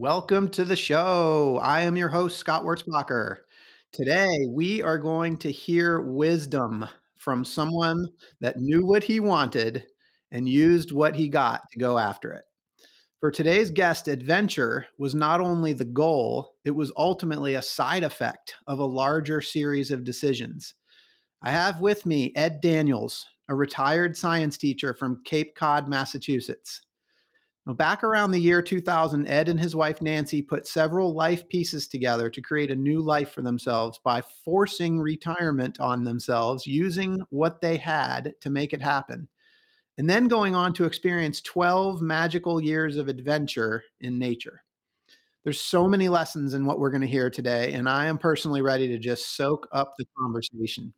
Welcome to the show. I am your host, Scott Wurzbacher. Today, we are going to hear wisdom from someone that knew what he wanted and used what he got to go after it. For today's guest, adventure was not only the goal, it was ultimately a side effect of a larger series of decisions. I have with me Ed Daniels, a retired science teacher from Cape Cod, Massachusetts. Back around the year 2000, Ed and his wife Nancy put several life pieces together to create a new life for themselves by forcing retirement on themselves using what they had to make it happen. And then going on to experience 12 magical years of adventure in nature. There's so many lessons in what we're going to hear today, and I am personally ready to just soak up the conversation.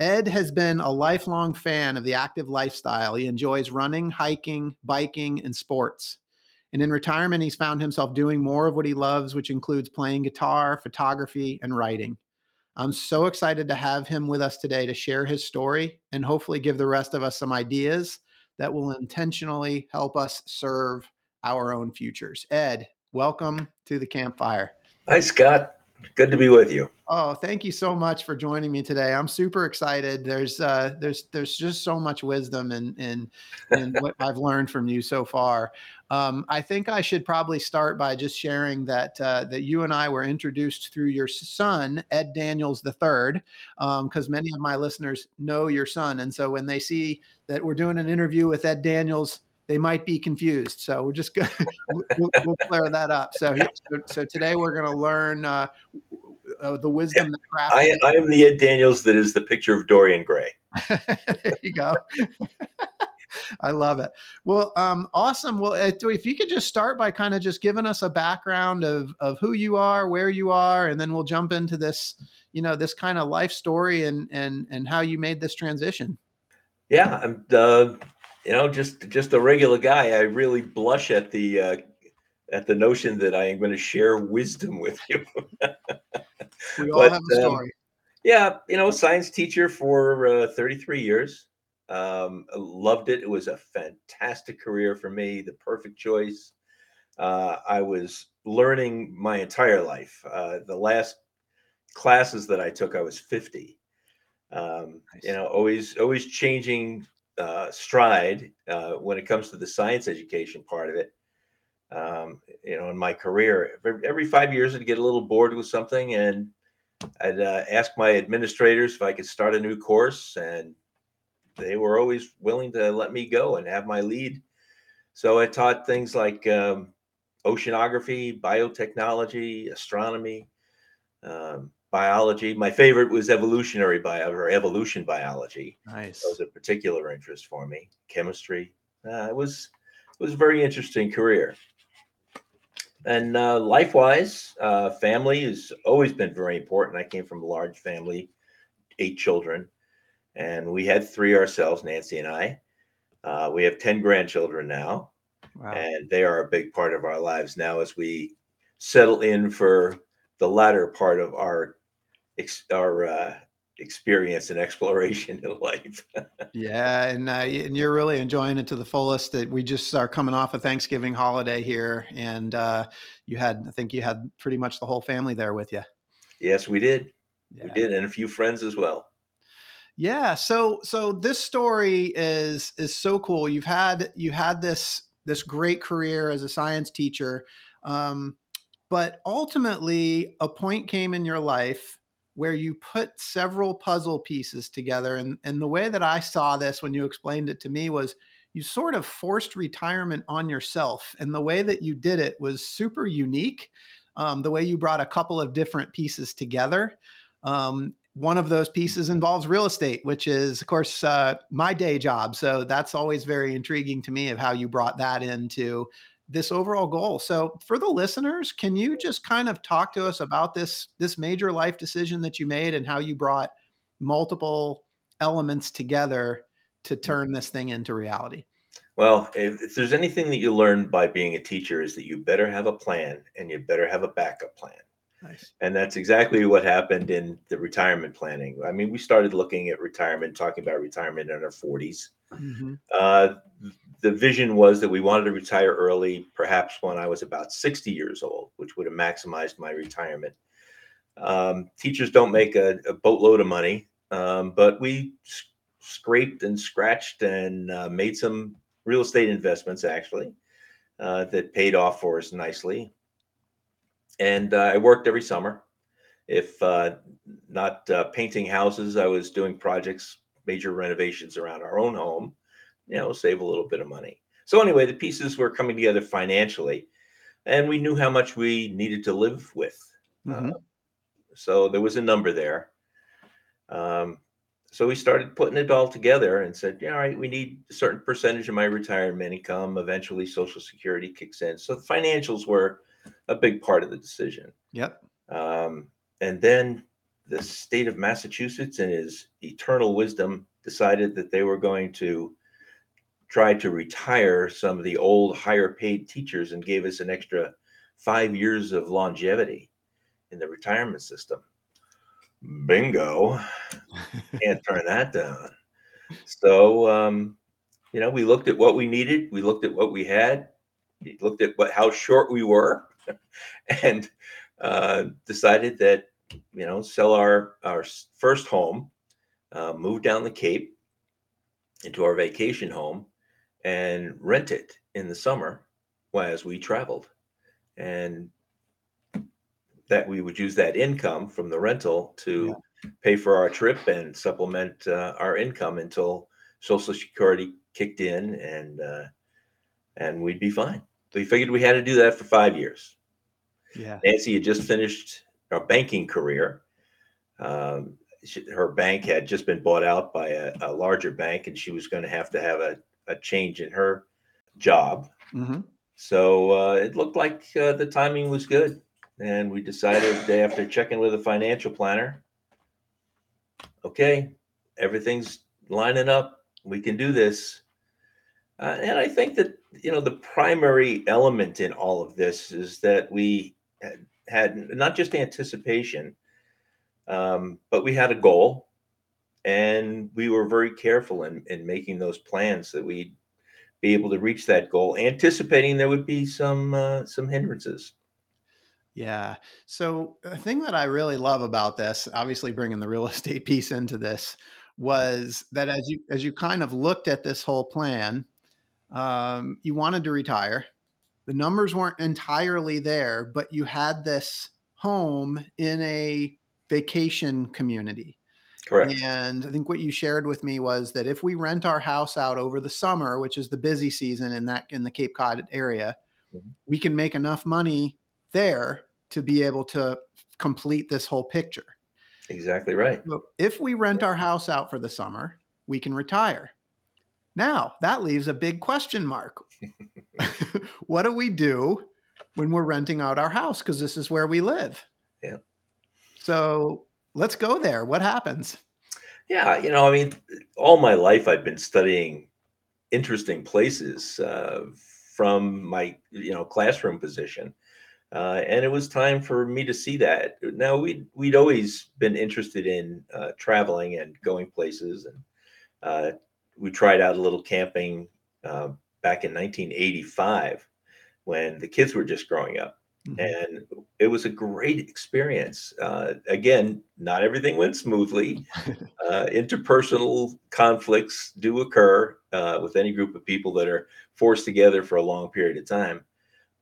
Ed has been a lifelong fan of the active lifestyle. He enjoys running, hiking, biking, and sports. And in retirement, he's found himself doing more of what he loves, which includes playing guitar, photography, and writing. I'm so excited to have him with us today to share his story and hopefully give the rest of us some ideas that will intentionally help us serve our own futures. Ed, welcome to the campfire. Hi, Scott. Good to be with you. Oh, thank you so much for joining me today. I'm super excited. There's uh, there's there's just so much wisdom and and in what I've learned from you so far. Um, I think I should probably start by just sharing that uh, that you and I were introduced through your son Ed Daniels III, because um, many of my listeners know your son, and so when they see that we're doing an interview with Ed Daniels, they might be confused. So we're just going we'll, we'll, clear that up. So, so, so today we're going to learn uh, uh, the wisdom yeah, that I, I am the Ed Daniels that is the picture of Dorian Gray. there you go. I love it. Well, um, awesome. Well, uh, if you could just start by kind of just giving us a background of of who you are, where you are, and then we'll jump into this, you know, this kind of life story and and and how you made this transition. Yeah, I'm uh, you know, just just a regular guy. I really blush at the uh, at the notion that I am going to share wisdom with you. we all but, have a um, story. Um, yeah, you know, science teacher for uh, 33 years. Um, loved it. It was a fantastic career for me. The perfect choice. Uh, I was learning my entire life. Uh, the last classes that I took, I was 50. Um, nice. You know, always always changing uh, stride uh, when it comes to the science education part of it. Um, you know, in my career, every five years I'd get a little bored with something, and I'd uh, ask my administrators if I could start a new course, and they were always willing to let me go and have my lead. So I taught things like um, oceanography, biotechnology, astronomy, um, biology. My favorite was evolutionary bio or evolution biology. Nice. That was a particular interest for me. Chemistry. Uh, it was it was a very interesting career. And uh, life wise, uh, family has always been very important. I came from a large family, eight children, and we had three ourselves, Nancy and I. Uh, we have 10 grandchildren now, wow. and they are a big part of our lives now as we settle in for the latter part of our ex- our uh, experience and exploration in life. yeah, and uh, and you're really enjoying it to the fullest. That we just are coming off a Thanksgiving holiday here, and uh, you had I think you had pretty much the whole family there with you. Yes, we did. Yeah. We did, and a few friends as well. Yeah. So so this story is is so cool. You've had you had this this great career as a science teacher. Um, but ultimately, a point came in your life where you put several puzzle pieces together. And, and the way that I saw this when you explained it to me was you sort of forced retirement on yourself. And the way that you did it was super unique. Um, the way you brought a couple of different pieces together. Um, one of those pieces involves real estate, which is, of course, uh, my day job. So that's always very intriguing to me of how you brought that into this overall goal. So for the listeners, can you just kind of talk to us about this this major life decision that you made and how you brought multiple elements together to turn this thing into reality? Well, if, if there's anything that you learn by being a teacher is that you better have a plan and you better have a backup plan. Nice. And that's exactly what happened in the retirement planning. I mean, we started looking at retirement, talking about retirement in our 40s. Mhm. Uh, the vision was that we wanted to retire early, perhaps when I was about 60 years old, which would have maximized my retirement. Um, teachers don't make a, a boatload of money, um, but we scraped and scratched and uh, made some real estate investments actually uh, that paid off for us nicely. And uh, I worked every summer. If uh, not uh, painting houses, I was doing projects, major renovations around our own home, you know, save a little bit of money. So, anyway, the pieces were coming together financially, and we knew how much we needed to live with. Mhm. So, there was a number there. Um, so, we started putting it all together and said, yeah, all right, we need a certain percentage of my retirement income. Eventually, Social Security kicks in. So, the financials were a big part of the decision. Yep. Um, and then the state of Massachusetts, in his eternal wisdom, decided that they were going to try to retire some of the old, higher paid teachers and gave us an extra five years of longevity in the retirement system. Bingo. Can't turn that down. So, um, you know, we looked at what we needed, we looked at what we had, we looked at what how short we were, and uh, decided that you know sell our our first home, uh, move down the Cape into our vacation home, and rent it in the summer as we traveled, and that we would use that income from the rental to pay for our trip and supplement uh, our income until Social Security kicked in and uh, and we'd be fine. So we figured we had to do that for five years. Yeah. Nancy had just finished her banking career. Um, she, her bank had just been bought out by a, a larger bank, and she was going to have to have a, a change in her job. Mhm. So uh, it looked like uh, the timing was good. And we decided after checking with a financial planner, okay, everything's lining up. We can do this. Uh, and I think that, you know, the primary element in all of this is that we had, had not just anticipation, um, but we had a goal. And we were very careful in, in making those plans that we'd be able to reach that goal, anticipating there would be some uh, some hindrances. Yeah. So the thing that I really love about this, obviously bringing the real estate piece into this, was that as you as you kind of looked at this whole plan, um, you wanted to retire. The numbers weren't entirely there, but you had this home in a vacation community. Correct. And I think what you shared with me was that if we rent our house out over the summer, which is the busy season in that in the Cape Cod area, Mhm. we can make enough money there to be able to complete this whole picture. Exactly right. So if we rent our house out for the summer, we can retire. Now, that leaves a big question mark. what do we do when we're renting out our house because this is where we live? Yeah. So, let's go there. What happens? Yeah, you know, I mean, all my life I've been studying interesting places uh, from my, you know, classroom position, uh, and it was time for me to see that. Now we we'd always been interested in uh, traveling and going places, and uh, we tried out a little camping uh, back in 1985 when the kids were just growing up Mhm. and it was a great experience. Uh, again, not everything went smoothly. Uh, interpersonal conflicts do occur uh, with any group of people that are forced together for a long period of time.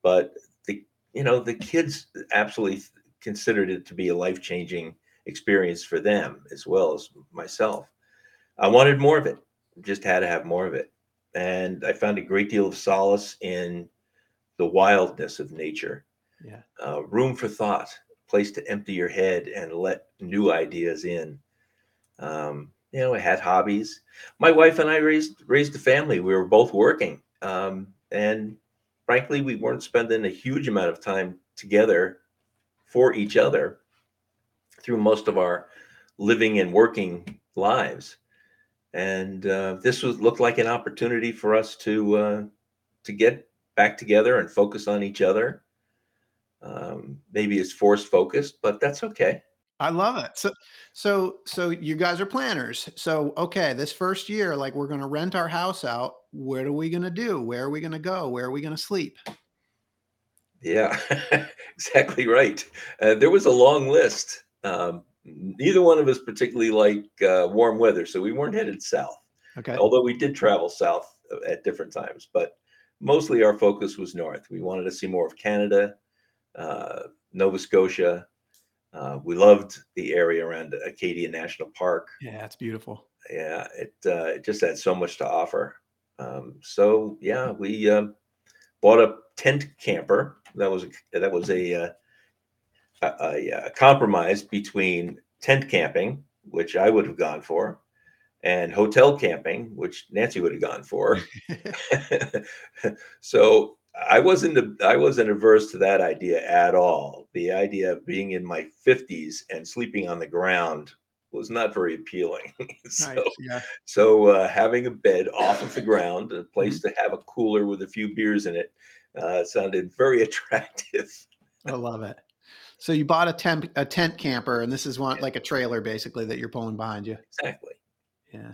But the you know the kids absolutely considered it to be a life changing experience for them as well as myself. I wanted more of it. Just had to have more of it, and I found a great deal of solace in the wildness of nature Yeah. uh, room for thought, place to empty your head and let new ideas in. Um, you know, I had hobbies. My wife and I raised raised a family. We were both working, um, and frankly, we weren't spending a huge amount of time together for each other through most of our living and working lives. And uh, this was looked like an opportunity for us to uh, to get back together and focus on each other. Um, maybe it's forced focused, but that's okay. I love it. So, so, so you guys are planners. So, okay, this first year, like we're going to rent our house out. What are we going to do? Where are we going to go? Where are we going to sleep? Yeah, exactly right. Uh, there was a long list. Um, neither one of us particularly like uh, warm weather, so we weren't headed south. Okay. Although we did travel south uh, at different times, but mostly our focus was north. We wanted to see more of Canada, uh, Nova Scotia. Uh, we loved the area around Acadia National Park. Yeah, it's beautiful. Yeah, it uh, it just had so much to offer. Um, so yeah, we um, bought a tent camper. That was a, that was a, uh, a, a, a compromise between tent camping, which I would have gone for, and hotel camping, which Nancy would have gone for. so I wasn't I wasn't averse to that idea at all. The idea of being in my 50s and sleeping on the ground was not very appealing. so, Nice. Yeah. so uh, having a bed off of the ground, a place Mm-hmm. to have a cooler with a few beers in it, uh, sounded very attractive. I love it. So you bought a tent a tent camper, and this is one Yeah. like a trailer basically that you're pulling behind you. Exactly. Yeah.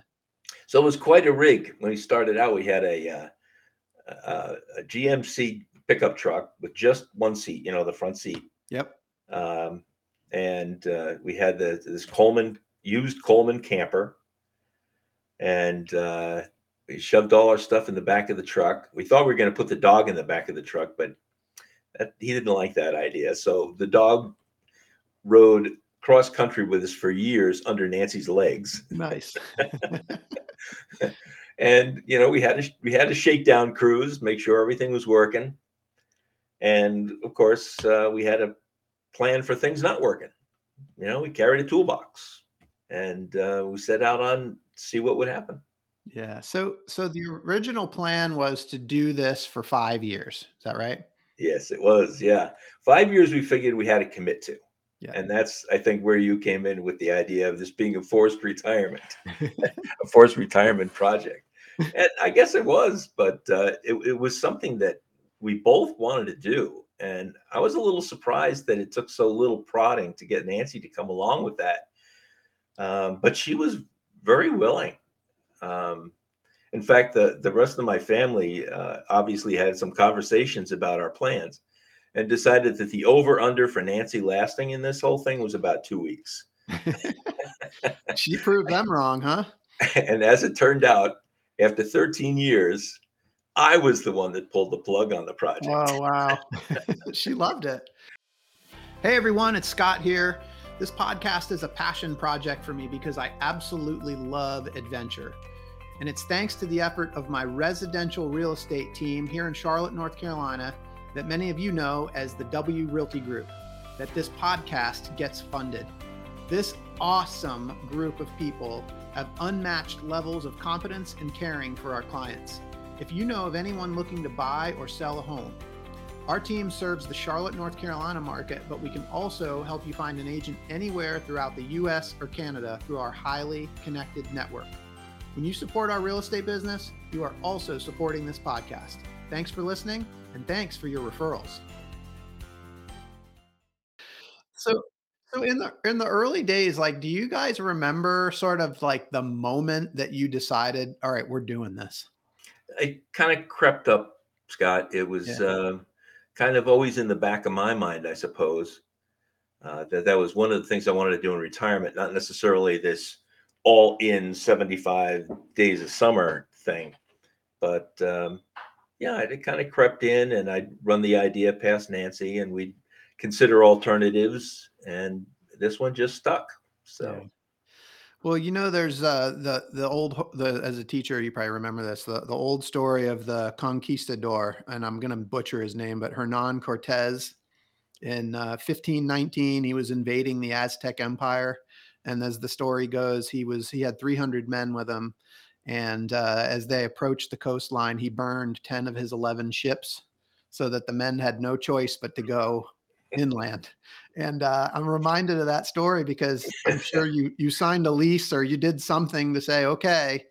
So it was quite a rig. When we started out, we had a, uh, a, a GMC pickup truck with just one seat, you know, the front seat. Yep. Um, and uh, we had the, this Coleman used Coleman camper, and uh, we shoved all our stuff in the back of the truck. We thought we were going to put the dog in the back of the truck, but that, he didn't like that idea. So the dog rode cross country with us for years under Nancy's legs, Nice. and you know we had to we had to shake down cruise, make sure everything was working, and of course uh, we had a plan for things not working. You know, we carried a toolbox, and uh, we set out on see what would happen. yeah. So so the original plan was to do this for five years. Is that right? Yes, it was. Yeah, five years we figured we had to commit to. Yeah. And that's, I think, where you came in with the idea of this being a forced retirement, a forced retirement project. And I guess it was, but uh, it, it was something that we both wanted to do. And I was a little surprised that it took so little prodding to get Nancy to come along with that. Um, but she was very willing. Um, in fact, the, the rest of my family uh, obviously had some conversations about our plans and decided that the over under for Nancy lasting in this whole thing was about two weeks. she proved them wrong, huh? And as it turned out, after 13 years, I was the one that pulled the plug on the project. Oh wow. she loved it. Hey everyone, it's Scott here. This podcast is a passion project for me because I absolutely love adventure. And it's thanks to the effort of my residential real estate team here in Charlotte, North Carolina, that many of you know as the W Realty Group, that this podcast gets funded. This awesome group of people have unmatched levels of competence and caring for our clients. If you know of anyone looking to buy or sell a home, our team serves the Charlotte, North Carolina market, but we can also help you find an agent anywhere throughout the US or Canada through our highly connected network. When you support our real estate business, you are also supporting this podcast. Thanks for listening and thanks for your referrals. So in the in the early days like do you guys remember sort of like the moment that you decided all right, we're doing this? It kind of crept up, Scott. It was Yeah. uh, kind of always in the back of my mind, I suppose. Uh, that that was one of the things I wanted to do in retirement, not necessarily this all in 75 days of summer thing. But um, yeah, it kind of crept in and I'd run the idea past Nancy and we'd consider alternatives. And this one just stuck. So, Yeah. Well, you know, there's uh, the the old the as a teacher, you probably remember this the the old story of the conquistador, and I'm gonna butcher his name, but Hernan Cortez in uh, 1519, he was invading the Aztec Empire, and as the story goes, he was he had 300 men with him, and uh, as they approached the coastline, he burned 10 of his 11 ships. so that the men had no choice but to go inland. And uh, I'm reminded of that story because I'm sure you you signed a lease or you did something to say, okay,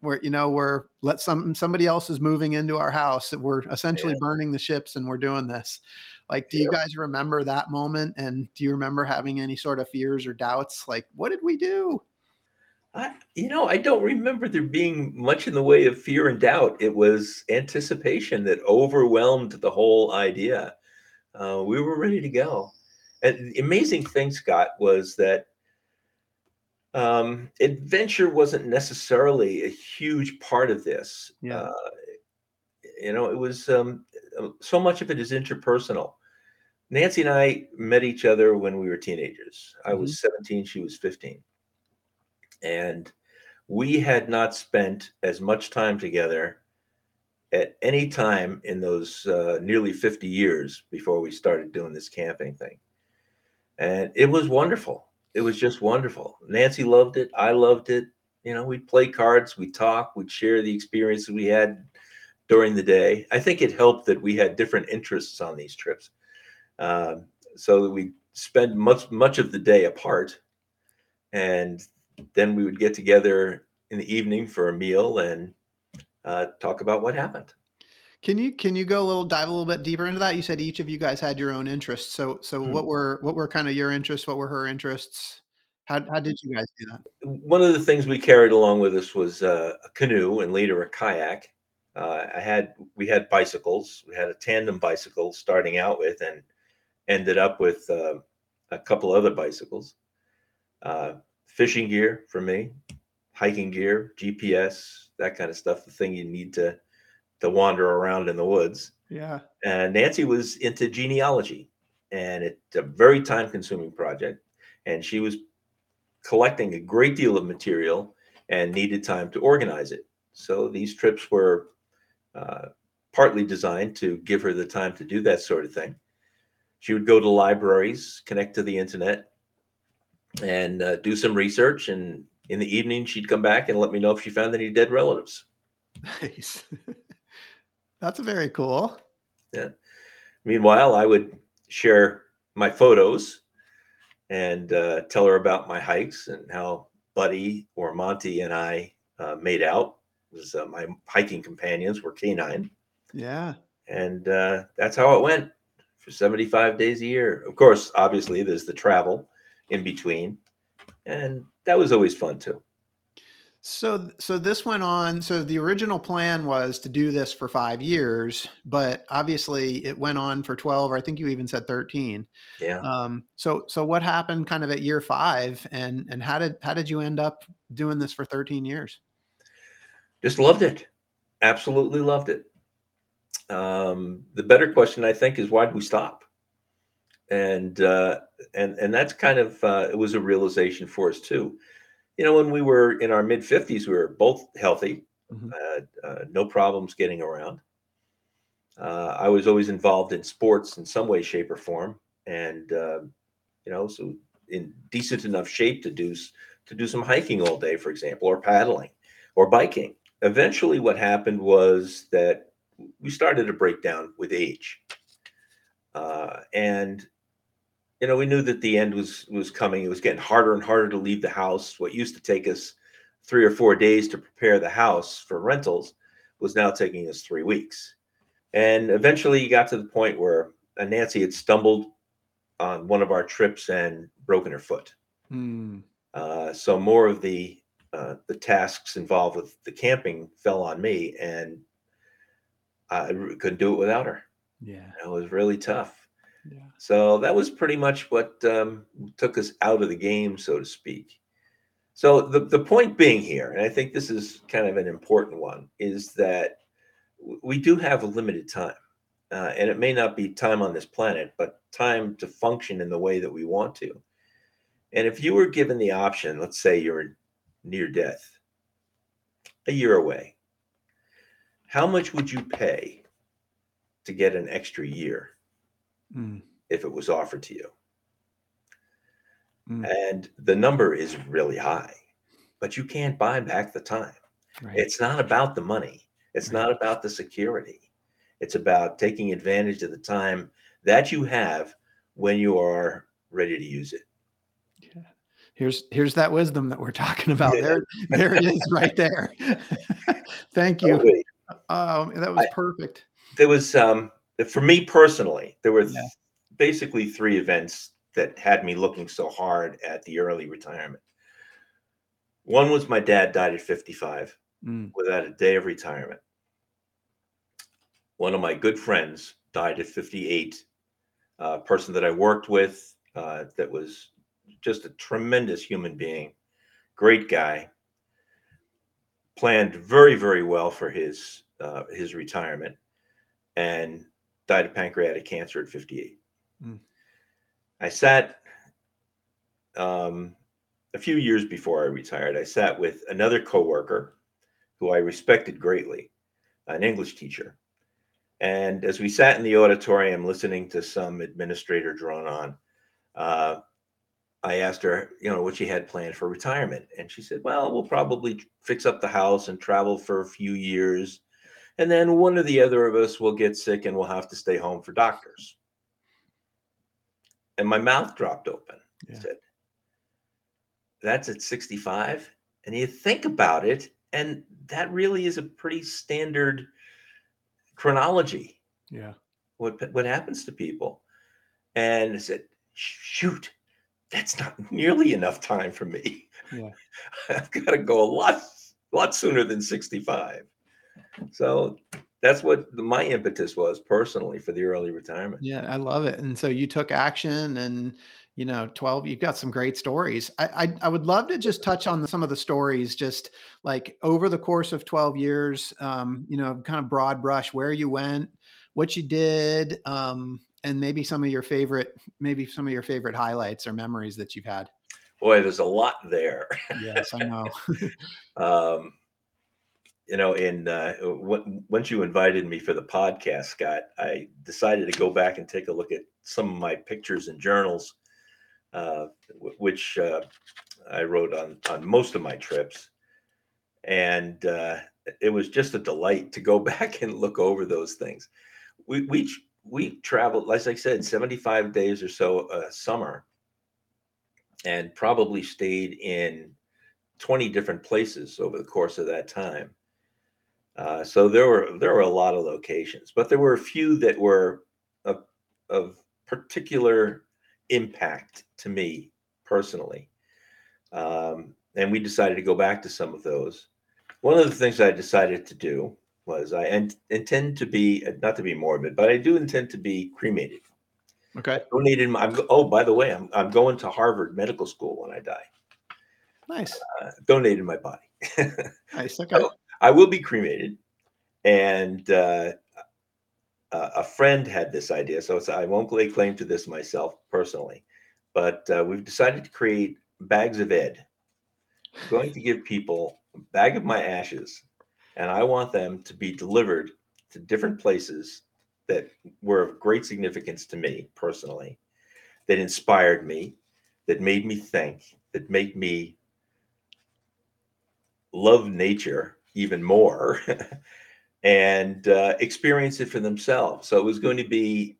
we're you know we're let some somebody else is moving into our house. That we're essentially Yeah. burning the ships and we're doing this. Like, do you guys remember that moment? And do you remember having any sort of fears or doubts? Like, what did we do? I, you know, I don't remember there being much in the way of fear and doubt. It was anticipation that overwhelmed the whole idea. Uh, we were ready to go. And the amazing thing, Scott, was that um, adventure wasn't necessarily a huge part of this. Yeah. Uh, you know, it was um, uh, so much of it is interpersonal. Nancy and I met each other when we were teenagers. I was 17, she was 15 and we had not spent as much time together at any time in those uh, nearly 50 years before we started doing this camping thing. And it was wonderful. It was just wonderful. Nancy loved it. I loved it. You know we'd play cards we'd talk we'd share the experiences we had during the day. I think it helped that we had different interests on these trips. Um, so that we spend much much of the day apart and then we would get together in the evening for a meal and uh, talk about what happened. Can you can you go a little dive a little bit deeper into that? You said each of you guys had your own interests. So so Hmm. what were what were kind of your interests? What were her interests? How how did you guys do that? One of the things we carried along with us was uh, a canoe and later a kayak. Uh, I had we had bicycles. We had a tandem bicycle starting out with, and ended up with uh, a couple other bicycles. Uh, fishing gear for me, hiking gear, GPS, that kind of stuff. The thing you need to to wander around in the woods. Yeah. and Nancy was into genealogy, and it's a very time-consuming project. And she was collecting a great deal of material and needed time to organize it. So these trips were uh, partly designed to give her the time to do that sort of thing. She would go to libraries, connect to the internet, and uh, do some research. And in the evening, she'd come back and let me know if she found any dead relatives. Nice. That's very cool. Yeah. Meanwhile, I would share my photos and uh, tell her about my hikes and how Buddy or Monty and I uh, made out. Was uh, my hiking companions were canine, Yeah. and uh, that's how it went for 75 days a year. Of course, obviously, there's the travel in between, and that was always fun too. So so this went on. So the original plan was to do this for five years, but obviously it went on for 12, or I think you even said 13. Yeah. Um, so so what happened kind of at year five and and how did how did you end up doing this for 13 years? just loved it absolutely loved it um, the better question i think is why did we stop and uh, and and that's kind of uh, it was a realization for us too. You know when we were in our mid 50s we were both healthy Mhm. uh, uh, no problems getting around. Uh, i was always involved in sports in some way shape or form and uh, you know so in decent enough shape to do to do some hiking all day for example or paddling or biking. Eventually what happened was that we started to break down with age. Uh, and you know we knew that the end was was coming it was getting harder and harder to leave the house what used to take us three or four days to prepare the house for rentals was now taking us three weeks and eventually you got to the point where nancy had stumbled on one of our trips and broken her foot Hmm. uh, so more of the uh, the tasks involved with the camping fell on me, and I couldn't do it without her. Yeah. It was really tough. So that was pretty much what um, took us out of the game, so to speak. So the the point being here, and I think this is kind of an important one, is that we do have a limited time, uh, and it may not be time on this planet, but time to function in the way that we want to. And if you were given the option, let's say you're near death, a year away, how much would you pay to get an extra year Hmm. if it was offered to you? Mm. And the number is really high, but you can't buy back the time. Right. It's not about the money. It's Right. not about the security. It's about taking advantage of the time that you have when you are ready to use it. Yeah. Here's here's that wisdom that we're talking about. Yeah. There, there it is right there. Thank you. Oh, um, that was I, perfect. There was um for me personally, there were yeah. basically three events that had me looking so hard at the early retirement. One was my dad died at 55 mm. without a day of retirement. One of my good friends died at 58. A uh, person that I worked with uh, that was just a tremendous human being, great guy, planned very, very well for his uh, his retirement, and died of pancreatic cancer at 58. Mm. I sat um, a few years before I retired. I sat with another coworker who I respected greatly, an English teacher. And as we sat in the auditorium listening to some administrator drone on, uh, I asked her, you know, what she had planned for retirement. And she said, well, we'll probably fix up the house and travel for a few years. And then one or the other of us will get sick and we'll have to stay home for doctors. And my mouth dropped open. Yeah. I said, that's at 65. And you think about it, and that really is a pretty standard chronology. Yeah. What what happens to people? And I said, shoot, that's not nearly enough time for me. Yeah. I've got to go a lot, lot sooner than 65. So that's what my impetus was personally for the early retirement. Yeah, I love it. And so you took action and you know 12 you've got some great stories I, I, I would love to just touch on some of the stories just like over the course of 12 years um you know kind of broad brush where you went what you did um and maybe some of your favorite maybe some of your favorite highlights or memories that you've had boy there's a lot there yes i know um you know in uh, w- once you invited me for the podcast scott i decided to go back and take a look at some of my pictures and journals uh, which uh, I wrote on on most of my trips, and uh, it was just a delight to go back and look over those things. We we we traveled, as I said, seventy five days or so a summer, and probably stayed in twenty different places over the course of that time. Uh, so there were there were a lot of locations, but there were a few that were of, of particular impact to me personally. Um, and we decided to go back to some of those. One of the things I decided to do was I in- intend to be not to be morbid, but I do intend to be cremated. Okay. I donated my. I'm, oh, by the way, I'm I'm going to Harvard Medical School when I die. Nice. Uh, donated my body. nice. Okay. So I will be cremated, and uh, a friend had this idea, so I won't lay claim to this myself personally, but uh, we've decided to create bags of Ed. I'm going to give people a bag of my ashes, and I want them to be delivered to different places that were of great significance to me personally, that inspired me, that made me think, that made me love nature even more. and uh, experience it for themselves. So it was going to be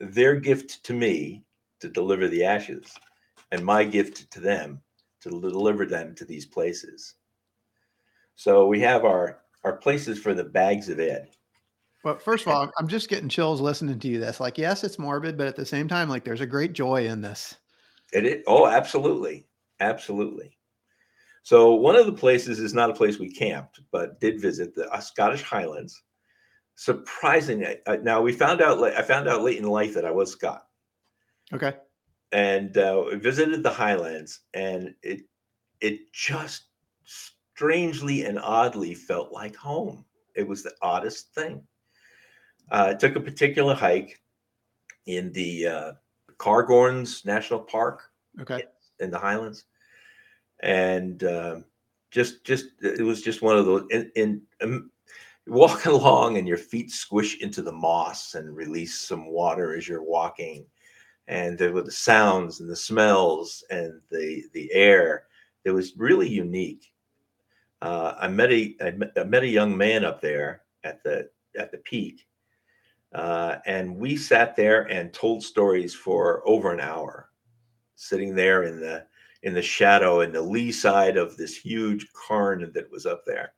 their gift to me to deliver the ashes, and my gift to them to deliver them to these places. So we have our our places for the bags of Ed. Well, first of all, I'm just getting chills listening to you. This, like, yes, it's morbid, but at the same time, like, there's a great joy in this. It is. Oh, absolutely, absolutely. So one of the places is not a place we camped, but did visit the uh, Scottish Highlands. Surprisingly, now we found out. I found out late in life that I was Scot. Okay. And uh, visited the Highlands, and it it just strangely and oddly felt like home. It was the oddest thing. Uh, I took a particular hike in the uh, Cairngorms National Park. Okay. In the Highlands and uh, just just it was just one of those in, in um, walking along and your feet squish into the moss and release some water as you're walking. And there were the sounds and the smells and the the air it was really unique. Uh, I met a I met, met a young man up there at the at the peak Uh, and we sat there and told stories for over an hour, sitting there in the in the shadow in the lee side of this huge cairn that was up there.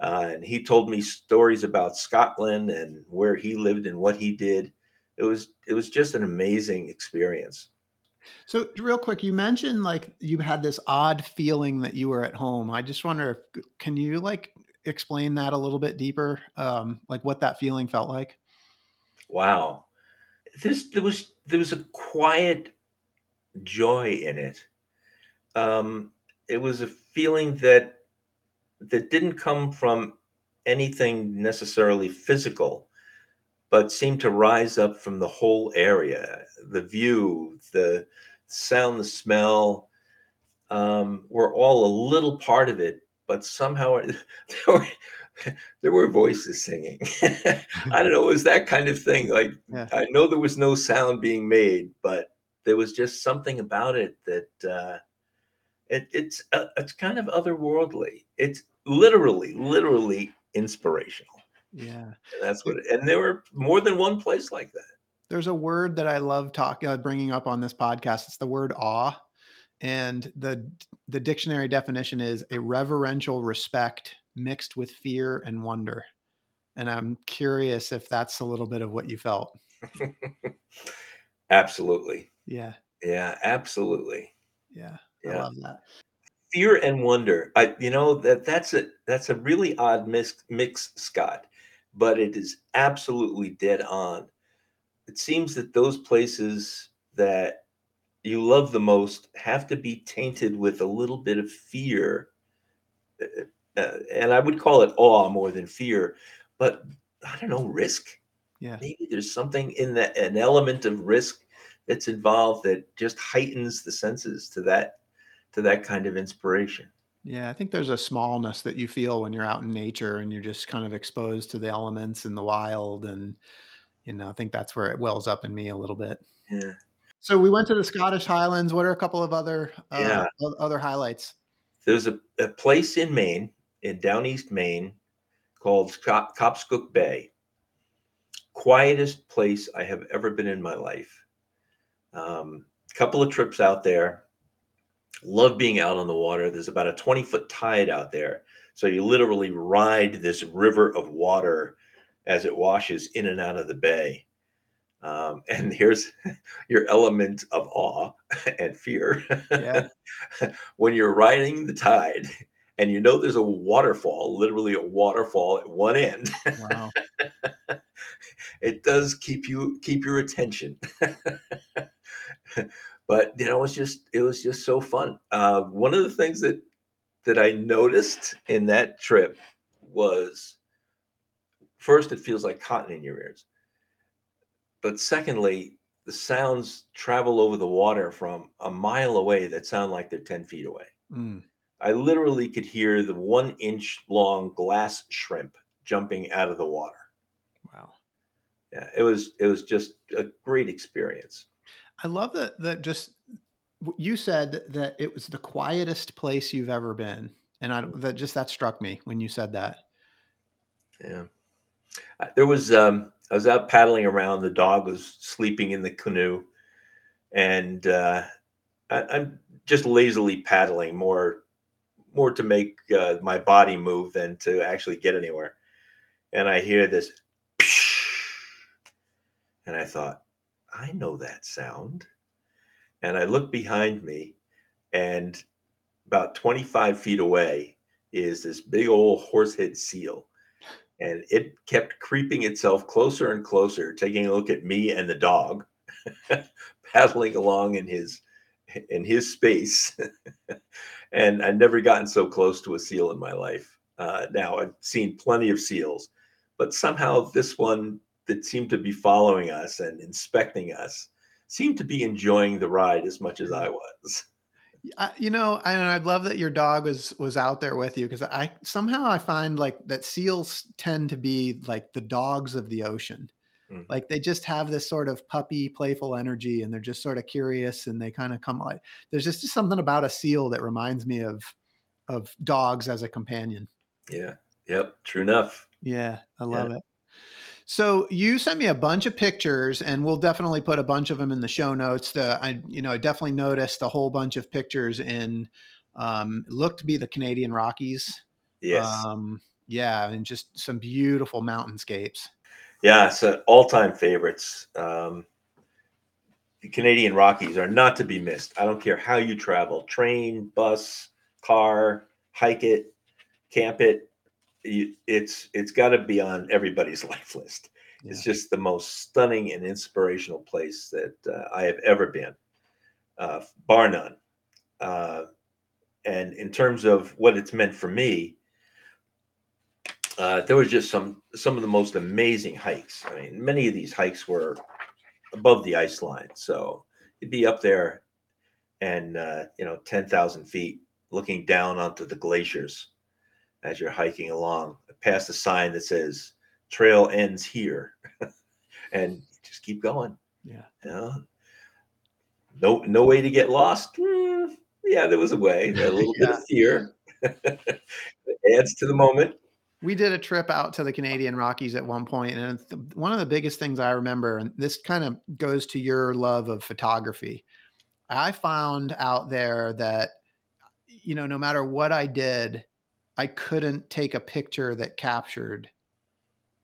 Uh, and he told me stories about Scotland and where he lived and what he did. It was it was just an amazing experience. So real quick, you mentioned like you had this odd feeling that you were at home. I just wonder, if, can you like explain that a little bit deeper? Um, like what that feeling felt like? Wow, this there was there was a quiet joy in it. Um, it was a feeling that that didn't come from anything necessarily physical, but seemed to rise up from the whole area, the view, the sound, the smell. Um, were all a little part of it, but somehow there were, there were voices singing. I don't know, it was that kind of thing. Like yeah. I know there was no sound being made, but there was just something about it that uh, it, it's uh, it's kind of otherworldly. It's literally, literally inspirational. Yeah, and that's what. It, and there were more than one place like that. There's a word that I love talking, uh, bringing up on this podcast. It's the word awe, and the the dictionary definition is a reverential respect mixed with fear and wonder. And I'm curious if that's a little bit of what you felt. absolutely. Yeah. Yeah, absolutely. Yeah. Yeah. I love that. Fear and wonder. I you know that that's a that's a really odd mix mix, Scott, but it is absolutely dead on. It seems that those places that you love the most have to be tainted with a little bit of fear. Uh, uh and I would call it awe more than fear, but I don't know, risk. Yeah. Maybe there's something in that an element of risk that's involved that just heightens the senses to that to that kind of inspiration. Yeah, I think there's a smallness that you feel when you're out in nature and you're just kind of exposed to the elements in the wild. And, you know, I think that's where it wells up in me a little bit. Yeah. So we went to the Scottish Highlands. What are a couple of other uh, yeah. other highlights? There's a, a place in Maine, in down east Maine, called Cop- Cobscook Bay. Quietest place I have ever been in my life. Um, couple of trips out there Love being out on the water. There's about a 20 foot tide out there. So you literally ride this river of water as it washes in and out of the bay. Um, and here's your element of awe and fear. Yeah. when you're riding the tide and you know there's a waterfall, literally a waterfall at one end. Wow. it does keep you keep your attention but you know, it was just it was just so fun. Uh, one of the things that that I noticed in that trip was first, it feels like cotton in your ears, but secondly, the sounds travel over the water from a mile away that sound like they're ten feet away. Mm. I literally could hear the one inch long glass shrimp jumping out of the water. Wow. Yeah, it was it was just a great experience. I love that that just you said that it was the quietest place you've ever been, and I that just that struck me when you said that. Yeah, there was um, I was out paddling around. The dog was sleeping in the canoe, and uh, I, am just lazily paddling more more to make uh, my body move than to actually get anywhere. And I hear this, and I thought, I know that sound. And I look behind me, and about 25 feet away is this big old horsehead seal. And it kept creeping itself closer and closer, taking a look at me and the dog, paddling along in his in his space. and I'd never gotten so close to a seal in my life. Uh, now I've seen plenty of seals, but somehow this one that seemed to be following us and inspecting us seemed to be enjoying the ride as much as I was. you know, I, I'd love that your dog was was out there with you because I somehow I find like that seals tend to be like the dogs of the ocean. Mm. Like they just have this sort of puppy, playful energy, and they're just sort of curious, and they kind of come like. There's just, just something about a seal that reminds me of of dogs as a companion. Yeah. Yep. True enough. Yeah, I love yeah. it. So you sent me a bunch of pictures, and we'll definitely put a bunch of them in the show notes. The, I, you know, I definitely noticed a whole bunch of pictures in um, looked to be the Canadian Rockies. Yes. Um, yeah, and just some beautiful mountainscapes. Yeah, so all-time favorites. Um, the Canadian Rockies are not to be missed. I don't care how you travel, train, bus, car, hike it, camp it. You, it's it's got to be on everybody's life list. Yeah. It's just the most stunning and inspirational place that uh, I have ever been, uh, bar none. Uh, and in terms of what it's meant for me, uh, there was just some some of the most amazing hikes. I mean, many of these hikes were above the ice line, so you'd be up there, and uh, you know, ten thousand feet, looking down onto the glaciers as you're hiking along, past a sign that says "Trail ends here," and just keep going. Yeah. You know? No, no way to get lost. Hmm, yeah, there was a way. A little bit of fear. Adds to the moment. We did a trip out to the Canadian Rockies at one point, and one of the biggest things I remember, and this kind of goes to your love of photography. I found out there that, you know, no matter what I did, I couldn't take a picture that captured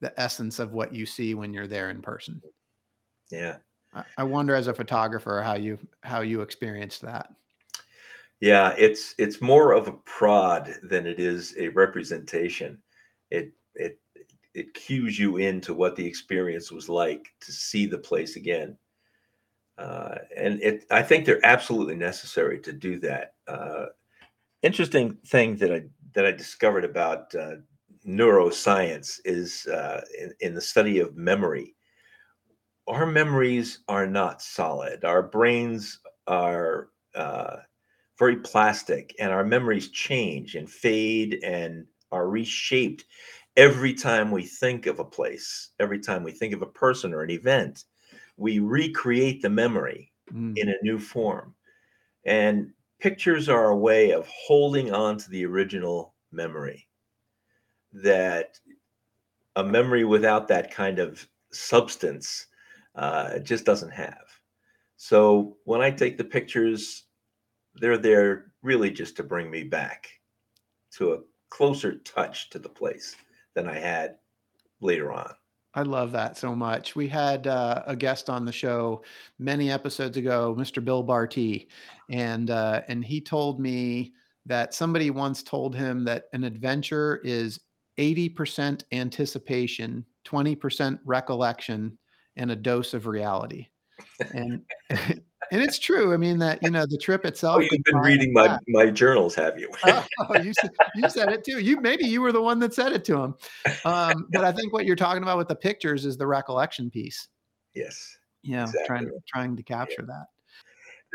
the essence of what you see when you're there in person. Yeah. I- I wonder, as a photographer, how you how you experienced that. Yeah, it's it's more of a prod than it is a representation. It it it cues you into what the experience was like to see the place again. Uh, and it I think they're absolutely necessary to do that. Uh, interesting thing that I that I discovered about uh, neuroscience is uh, in, in the study of memory. Our memories are not solid. Our brains are uh, very plastic and our memories change and fade and are reshaped every time we think of a place every time we think of a person or an event we recreate the memory Mm, in a new form and pictures are a way of holding on to the original memory that a memory without that kind of substance uh, just doesn't have so when i take the pictures they're there really just to bring me back to a closer touch to the place than I had later on. I love that so much. We had uh, a guest on the show many episodes ago, Mr. Bill Barty, and uh, and he told me that somebody once told him that an adventure is eighty percent anticipation, twenty percent recollection, and a dose of reality. And and it's true. I mean that you know the trip itself. Oh, you've been reading my, that. my journals, have you? Oh, you said, you said it too. You maybe you were the one that said it to him. Um, but I think what you're talking about with the pictures is the recollection piece. yes. Yeah, Exactly trying trying to capture that.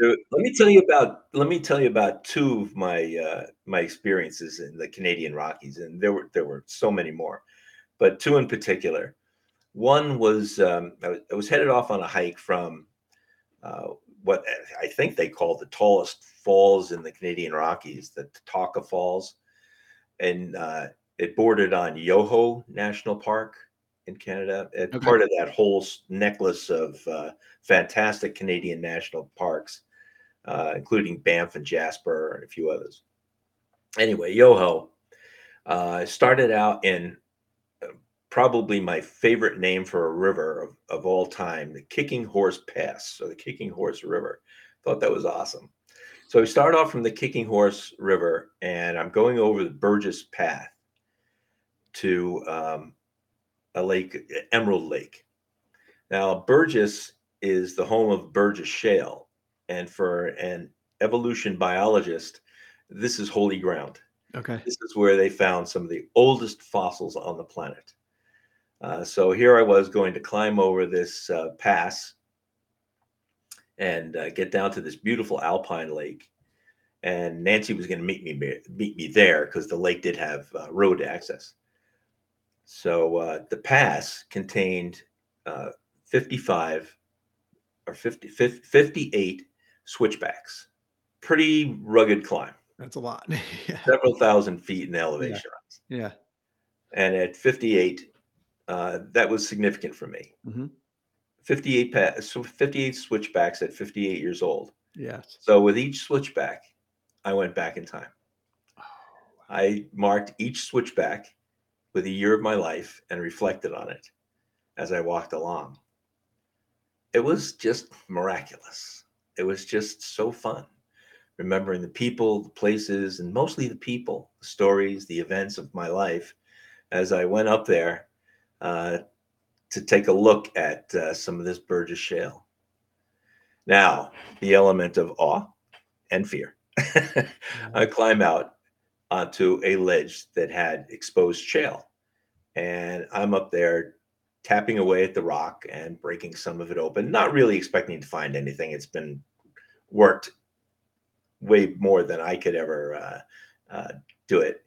Let me tell you about let me tell you about two of my uh, my experiences in the Canadian Rockies, and there were there were so many more, but two in particular. One was um, I, was I was headed off on a hike from uh, what I think they call the tallest falls in the Canadian Rockies, the Takakkaw Falls, and uh, it bordered on Yoho National Park in Canada. It's Okay. part of that whole necklace of uh, fantastic Canadian national parks, uh, including Banff and Jasper and a few others. Anyway, Yoho uh, started out in uh, probably my favorite name for a river of, of all time, the Kicking Horse Pass, or the Kicking Horse River. Thought that was awesome. So we start off from the Kicking Horse River, and I'm going over the Burgess Pass to um, a lake, Emerald Lake. Now, Burgess is the home of Burgess Shale, and for an evolution biologist, this is holy ground. Okay. This is where they found some of the oldest fossils on the planet. Uh, so here I was going to climb over this uh, pass and uh, get down to this beautiful alpine lake. And Nancy was going to meet me meet me there because the lake did have uh, road access. So uh, the pass contained uh, 55 or 50, 50 58 switchbacks. Pretty rugged climb, That's a lot. yeah. several thousand feet in elevation. Yeah. And at 58, uh, that was significant for me. Mhm. 58 pa- so 58 switchbacks at 58 years old. Yes. So with each switchback, I went back in time. Oh. I marked each switchback with a year of my life and reflected on it as I walked along. It was just miraculous. It was just so fun. Remembering the people, the places, and mostly the people, the stories, the events of my life as I went up there uh, to take a look at uh, some of this Burgess Shale. Now, the element of awe and fear. I climb out onto a ledge that had exposed shale. And I'm up there tapping away at the rock and breaking some of it open, not really expecting to find anything. It's been worked way more than I could ever uh, uh, do it.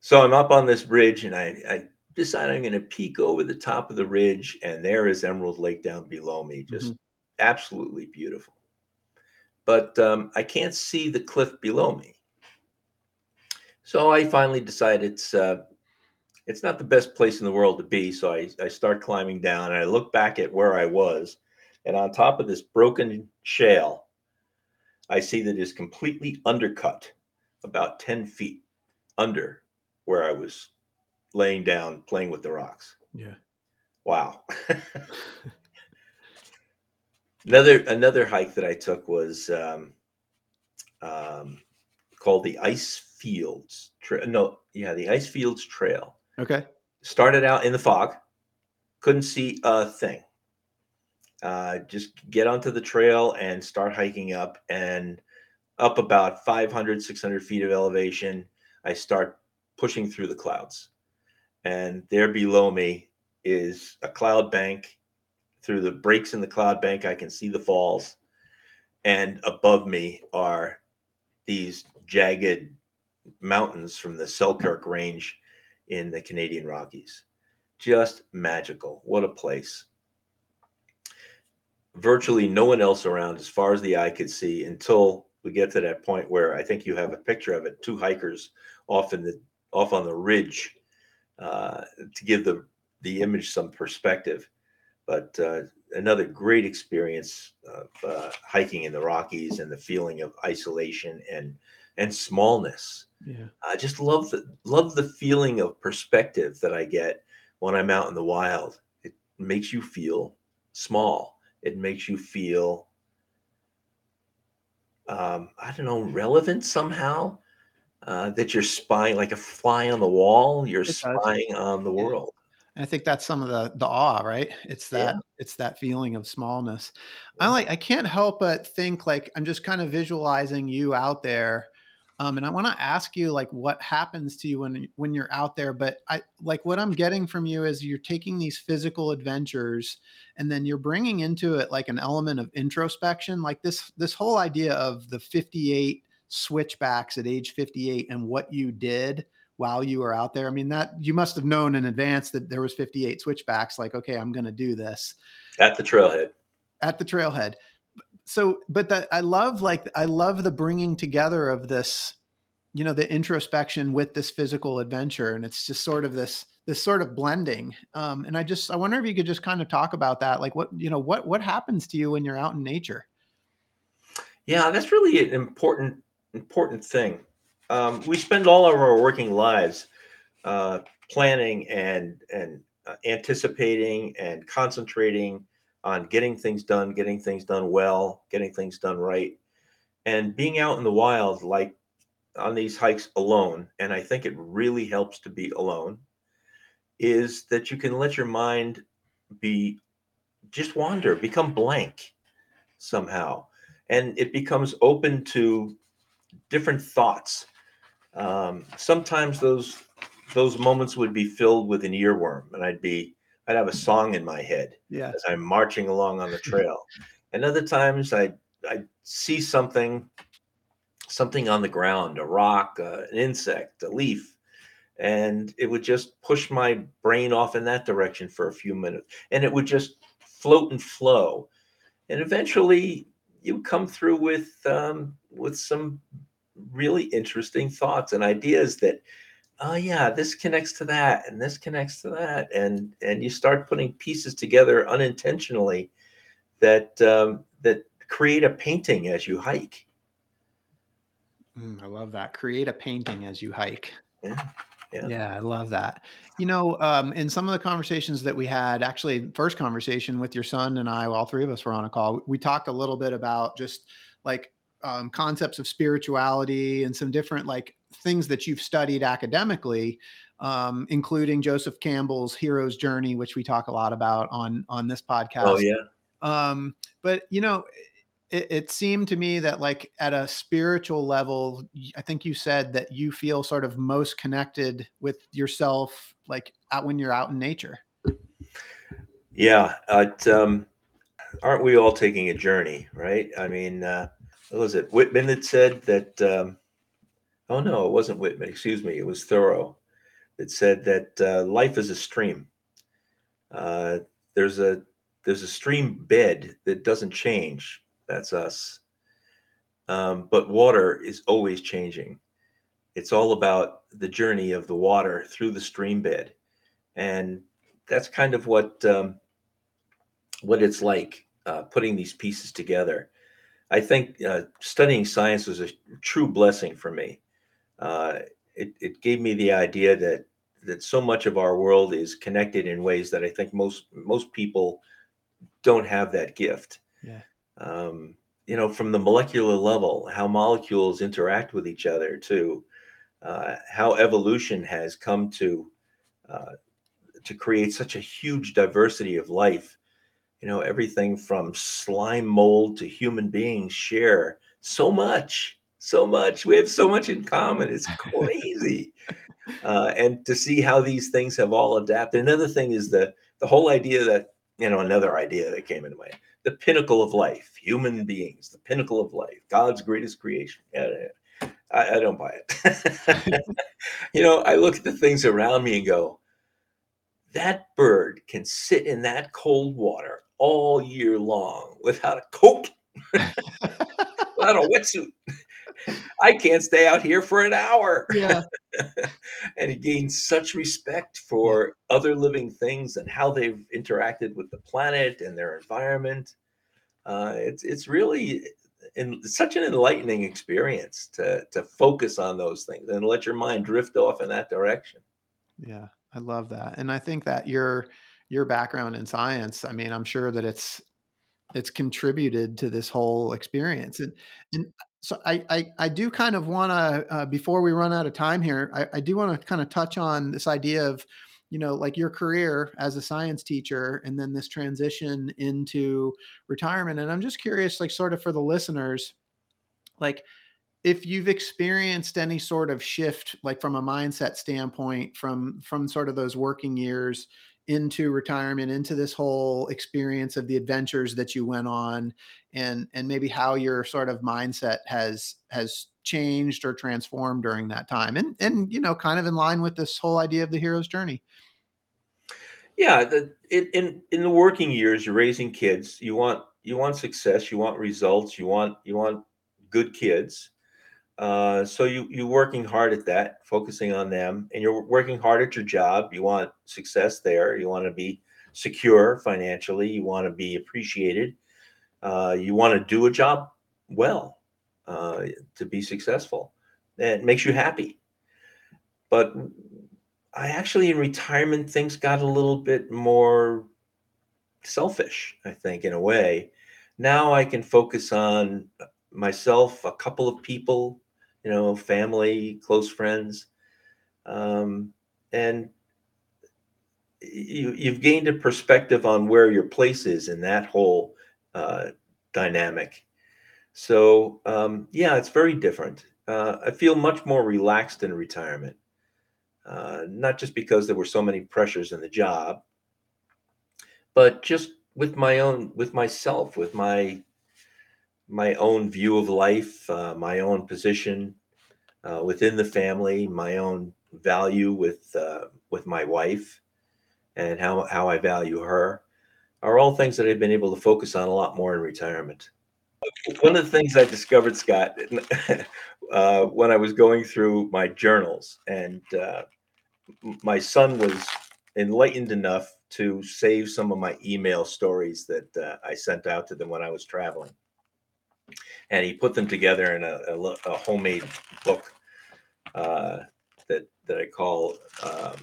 So I'm up on this bridge and I, I decide I'm going to peek over the top of the ridge, and there is Emerald Lake down below me, just absolutely beautiful. But um, I can't see the cliff below me. So I finally decide it's uh, it's not the best place in the world to be. So I, I start climbing down and I look back at where I was. And on top of this broken shale, I see that it's completely undercut about 10 feet under where I was laying down playing with the rocks. Yeah. Wow. another another hike that I took was um, um, called the Ice Fields Trail. No, yeah, the Ice Fields Trail. Okay. Started out in the fog, couldn't see a thing. Uh, just get onto the trail and start hiking up, and up about 500, 600 feet of elevation, I start pushing through the clouds. And there below me is a cloud bank. Through the breaks in the cloud bank, I can see the falls. And above me are these jagged mountains from the Selkirk Range in the Canadian Rockies. Just magical. What a place. Virtually no one else around as far as the eye could see until we get to that point where I think you have a picture of it. Two hikers off in the off on the ridge uh, to give the the image some perspective. But uh, another great experience of uh, hiking in the Rockies and the feeling of isolation and and smallness. Yeah. I just love the love the feeling of perspective that I get when I'm out in the wild. It makes you feel small. It makes you feel um, I don't know, relevant somehow. Uh, that you're spying like a fly on the wall. You're It does. spying on the Yeah. world. And I think that's some of the the awe, right? It's that Yeah. it's that feeling of smallness. I like I can't help but think like I'm just kind of visualizing you out there. Um, and I want to ask you like what happens to you when when you're out there. But I like what I'm getting from you is you're taking these physical adventures and then you're bringing into it like an element of introspection, like this this whole idea of the 58 switchbacks at age 58 and what you did while you were out there. I mean, that you must have known in advance that there was 58 switchbacks. Like, okay, I'm going to do this At the trailhead. at the trailhead. So, but that I love, like, I love the bringing together of this, you know, the introspection with this physical adventure, and it's just sort of this this sort of blending. Um, and I just I wonder if you could just kind of talk about that, like, what you know, what what happens to you when you're out in nature? Yeah, that's really an important important thing. Um, we spend all of our working lives uh, planning and and uh, anticipating and concentrating on getting things done, getting things done well, getting things done right, and being out in the wild, like on these hikes alone. And I think it really helps to be alone. Is that you can let your mind be just wander, become blank somehow, and it becomes open to different thoughts. Um, sometimes those those moments would be filled with an earworm, and I'd be I'd have a song in my head Yeah, as I'm marching along on the trail. and other times I I see something something on the ground, a rock, uh, an insect, a leaf, and it would just push my brain off in that direction for a few minutes, and it would just float and flow, and eventually you come through with um, with some really interesting thoughts and ideas that oh yeah, this connects to that, and this connects to that, and and you start putting pieces together unintentionally that um, that create a painting as you hike. Mm, I love that. Create a painting as you hike. Yeah. Yeah. Yeah, I love that. You know, um, in some of the conversations that we had, actually, first conversation with your son and I, all three of us were on a call. We talked a little bit about just like um, concepts of spirituality and some different like things that you've studied academically, um, including Joseph Campbell's Hero's Journey, which we talk a lot about on on this podcast. Oh yeah. Um, but you know, it, it seemed to me that like at a spiritual level, i think you said that you feel sort of most connected with yourself, like out when you're out in nature. Yeah. It, um, aren't we all taking a journey, right? I mean, uh, what was it Whitman that said that? Um, oh no, it wasn't Whitman. Excuse me. It was Thoreau that said that uh, life is a stream. Uh, there's a there's a stream bed that doesn't change. That's us. Um, but water is always changing. It's all about the journey of the water through the stream bed, and that's kind of what um, what it's like uh, putting these pieces together. I think uh, studying science was a true blessing for me. Uh, it, it gave me the idea that that so much of our world is connected in ways that I think most most people don't have that gift. Yeah. Um, you know, from the molecular level, how molecules interact with each other, to uh, how evolution has come to uh, to create such a huge diversity of life. You know, everything from slime mold to human beings share so much, so much. We have so much in common. It's crazy. uh, and to see how these things have all adapted. Another thing is the the whole idea that you know another idea that came into my the pinnacle of life, human beings, the pinnacle of life, God's greatest creation. Yeah, yeah. I, I don't buy it. you know, I look at the things around me and go, that bird can sit in that cold water all year long without a coat, without a wetsuit. I can't stay out here for an hour. Yeah. and he gains such respect for other living things and how they've interacted with the planet and their environment. Uh, it's it's really in, such an enlightening experience to to focus on those things and let your mind drift off in that direction. Yeah, I love that. And I think that your your background in science, I mean, I'm sure that it's it's contributed to this whole experience. And and so I I, I do kind of want to uh, before we run out of time here, I, I do want to kind of touch on this idea of you know like your career as a science teacher and then this transition into retirement. And i'm just curious like sort of for the listeners like if you've experienced any sort of shift like from a mindset standpoint from from sort of those working years into retirement into this whole experience of the adventures that you went on and and maybe how your sort of mindset has has changed or transformed during that time and and you know kind of in line with this whole idea of the hero's journey Yeah, the, in in in the working years, you're raising kids. You want you want success. You want results. You want you want good kids. Uh, so you you're working hard at that, focusing on them, and you're working hard at your job. You want success there. You want to be secure financially. You want to be appreciated. Uh, you want to do a job well uh, to be successful. That makes you happy. But I actually in retirement things got a little bit more selfish, I think, in a way. Now I can focus on myself, a couple of people, you know, family, close friends, um, and you you've gained a perspective on where your place is in that whole uh, dynamic. So um, yeah, it's very different. Uh, I feel much more relaxed in retirement, uh, not just because there were so many pressures in the job, but just with my own, with myself, with my my own view of life, uh, my own position uh, within the family, my own value with uh, with my wife, and how how I value her, are all things that I've been able to focus on a lot more in retirement. one of the things I discovered, Scott, uh, when I was going through my journals, and uh, my son was enlightened enough to save some of my email stories that uh, I sent out to them when I was traveling. And he put them together in a, a, a homemade book uh, that that I call um,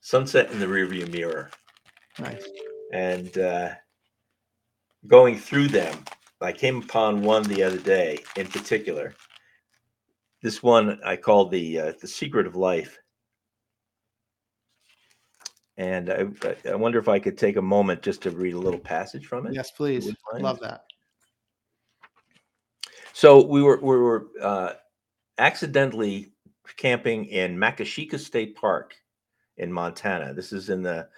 "Sunset in the Rearview Mirror." Nice. And uh, going through them, I came upon one the other day in particular. This one I call the uh, the secret of life. And I, I wonder if I could take a moment just to read a little passage from it. Yes, please. Love that. So we were we were uh, accidentally camping in Makoshika State Park in Montana. This is in the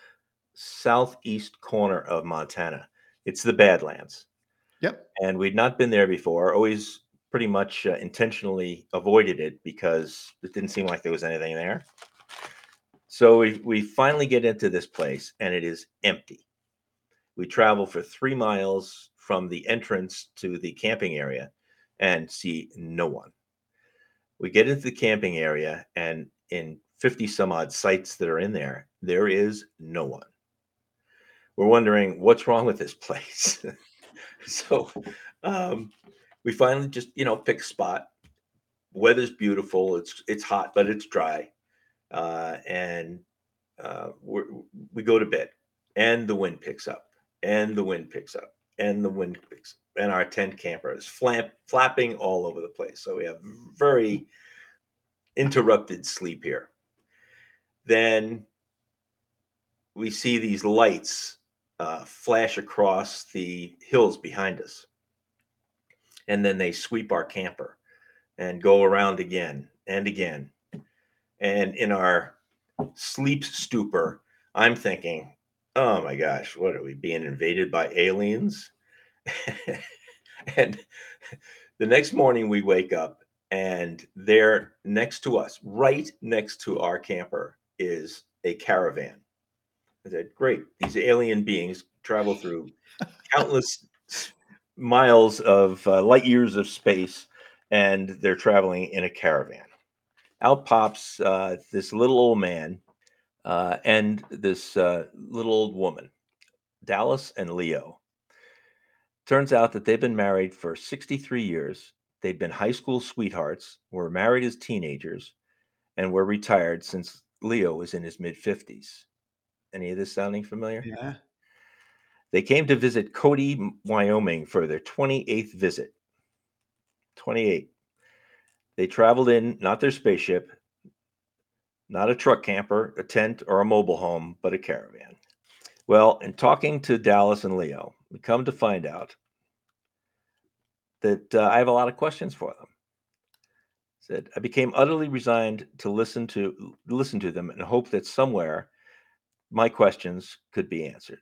southeast corner of Montana. It's the Badlands. Yep. And we'd not been there before. Always pretty much uh, intentionally avoided it because it didn't seem like there was anything there. So we, we finally get into this place and it is empty. We travel for three miles from the entrance to the camping area and see no one. We get into the camping area and in 50 some odd sites that are in there, there is no one. We're wondering what's wrong with this place. so um, we finally just, you know, pick a spot. Weather's beautiful. It's it's hot, but it's dry. Uh, and uh, we we go to bed and the wind picks up and the wind picks up and the wind and our tent camper is flap, flapping all over the place. So we have very interrupted sleep here. Then we see these lights uh, flash across the hills behind us. And then they sweep our camper and go around again and again. And in our sleep stupor, I'm thinking, oh my gosh, what are we being invaded by aliens? and the next morning we wake up and there next to us, right next to our camper, is a caravan. I said, Great, these alien beings travel through countless miles of uh, light years of space, and they're traveling in a caravan. Out pops uh, this little old man uh, and this uh, little old woman, Dallas and Leo. Turns out that they've been married for 63 years. They've been high school sweethearts, were married as teenagers, and were retired since Leo was in his mid 50s. Any of this sounding familiar? Yeah. They came to visit Cody, Wyoming for their 28th visit. 28. They traveled in not their spaceship, not a truck camper, a tent, or a mobile home, but a caravan. Well, in talking to Dallas and Leo, we come to find out that uh, I have a lot of questions for them. Said I became utterly resigned to listen to listen to them and hope that somewhere my questions could be answered.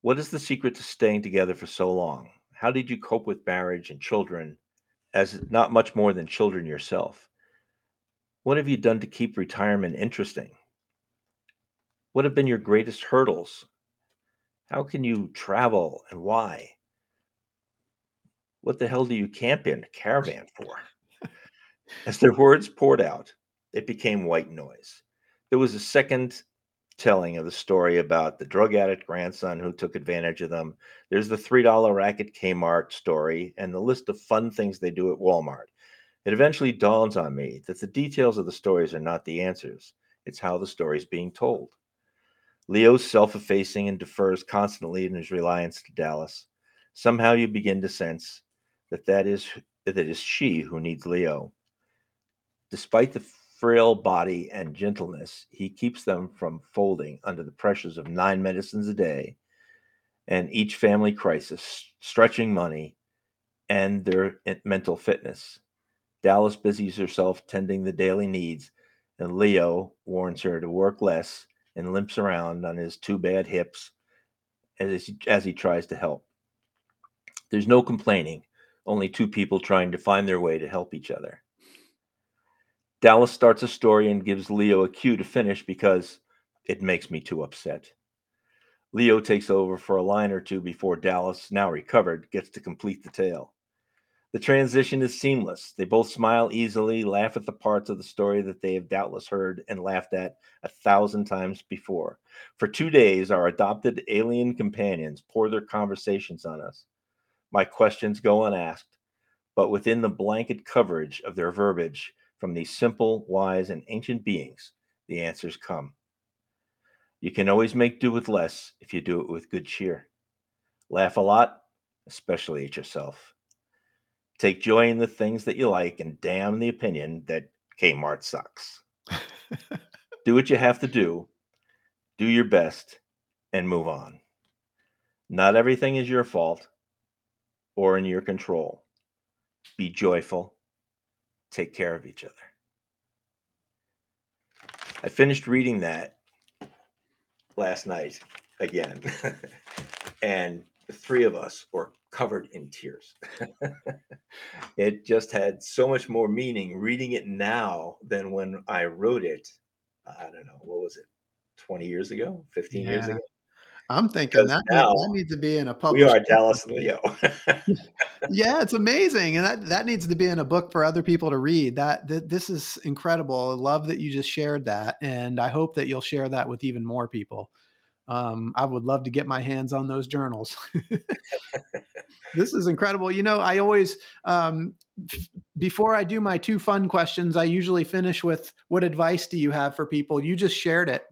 What is the secret to staying together for so long? How did you cope with marriage and children as not much more than children yourself? What have you done to keep retirement interesting? What have been your greatest hurdles? How can you travel and why? What the hell do you camp in a caravan for? As their words poured out, it became white noise. There was a second telling of the story about the drug addict grandson who took advantage of them. There's the $3 racket Kmart story and the list of fun things they do at Walmart. It eventually dawns on me that the details of the stories are not the answers, it's how the story is being told. Leo's self effacing and defers constantly in his reliance to Dallas. Somehow you begin to sense that that is that it is she who needs Leo. Despite the frail body and gentleness, he keeps them from folding under the pressures of nine medicines a day and each family crisis, stretching money and their eh, mental fitness. Dallas busies herself tending the daily needs, and Leo warns her to work less and limps around on his two bad hips as he, as he tries to help. There's no complaining, only two people trying to find their way to help each other. Dallas starts a story and gives Leo a cue to finish because it makes me too upset. Leo takes over for a line or two before Dallas, now recovered, gets to complete the tale. The transition is seamless. They both smile easily, laugh at the parts of the story that they have doubtless heard and laughed at a thousand times before. For two days, our adopted alien companions pour their conversations on us. My questions go unasked, but within the blanket coverage of their verbiage from these simple, wise, and ancient beings, the answers come. You can always make do with less if you do it with good cheer. Laugh a lot, especially at yourself. Take joy in the things that you like and damn the opinion that Kmart sucks. do what you have to do, do your best, and move on. Not everything is your fault or in your control. Be joyful. Take care of each other. I finished reading that last night again. and three of us were covered in tears. it just had so much more meaning reading it now than when I wrote it. I don't know, what was it, 20 years ago, 15 yeah. years ago? I'm thinking that, now, needs, that needs to be in a public. We are Dallas and Leo. yeah, it's amazing, and that that needs to be in a book for other people to read. That, that this is incredible. I love that you just shared that, and I hope that you'll share that with even more people. Um, I would love to get my hands on those journals. this is incredible. You know, I always, um, f- before I do my two fun questions, I usually finish with what advice do you have for people? You just shared it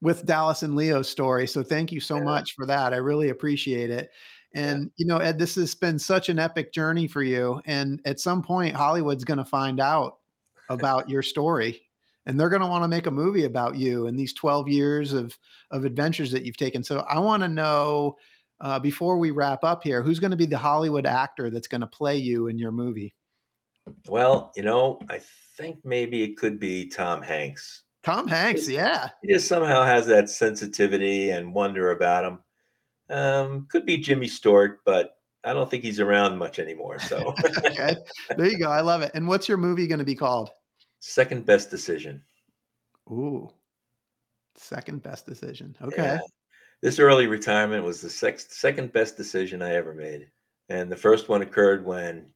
with Dallas and Leo's story. So thank you so yeah. much for that. I really appreciate it. And, yeah. you know, Ed, this has been such an epic journey for you. And at some point, Hollywood's going to find out about your story and they're going to want to make a movie about you and these 12 years of of adventures that you've taken. So i want to know uh, before we wrap up here who's going to be the hollywood actor that's going to play you in your movie? Well you know i think maybe it could be tom hanks. Tom hanks yeah. he just somehow has that sensitivity and wonder about him. Um, could be jimmy stewart but i don't think he's around much anymore so. Okay there you go i love it. And what's your movie going to be called Second best decision. Ooh, second best decision. Okay. Yeah. This early retirement was the sec- second best decision I ever made. And the first one occurred when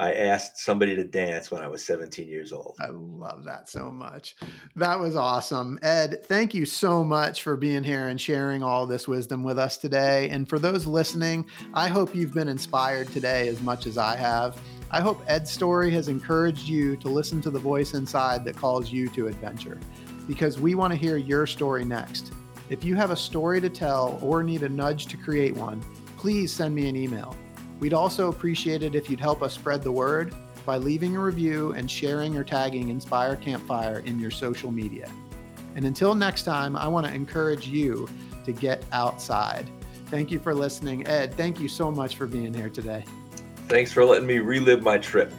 I asked somebody to dance when I was 17 years old. I love that so much. That was awesome. Ed, thank you so much for being here and sharing all this wisdom with us today. And for those listening, I hope you've been inspired today as much as I have. I hope Ed's story has encouraged you to listen to the voice inside that calls you to adventure because we want to hear your story next. If you have a story to tell or need a nudge to create one, please send me an email. We'd also appreciate it if you'd help us spread the word by leaving a review and sharing or tagging Inspire Campfire in your social media. And until next time, I want to encourage you to get outside. Thank you for listening. Ed, thank you so much for being here today. Thanks for letting me relive my trip.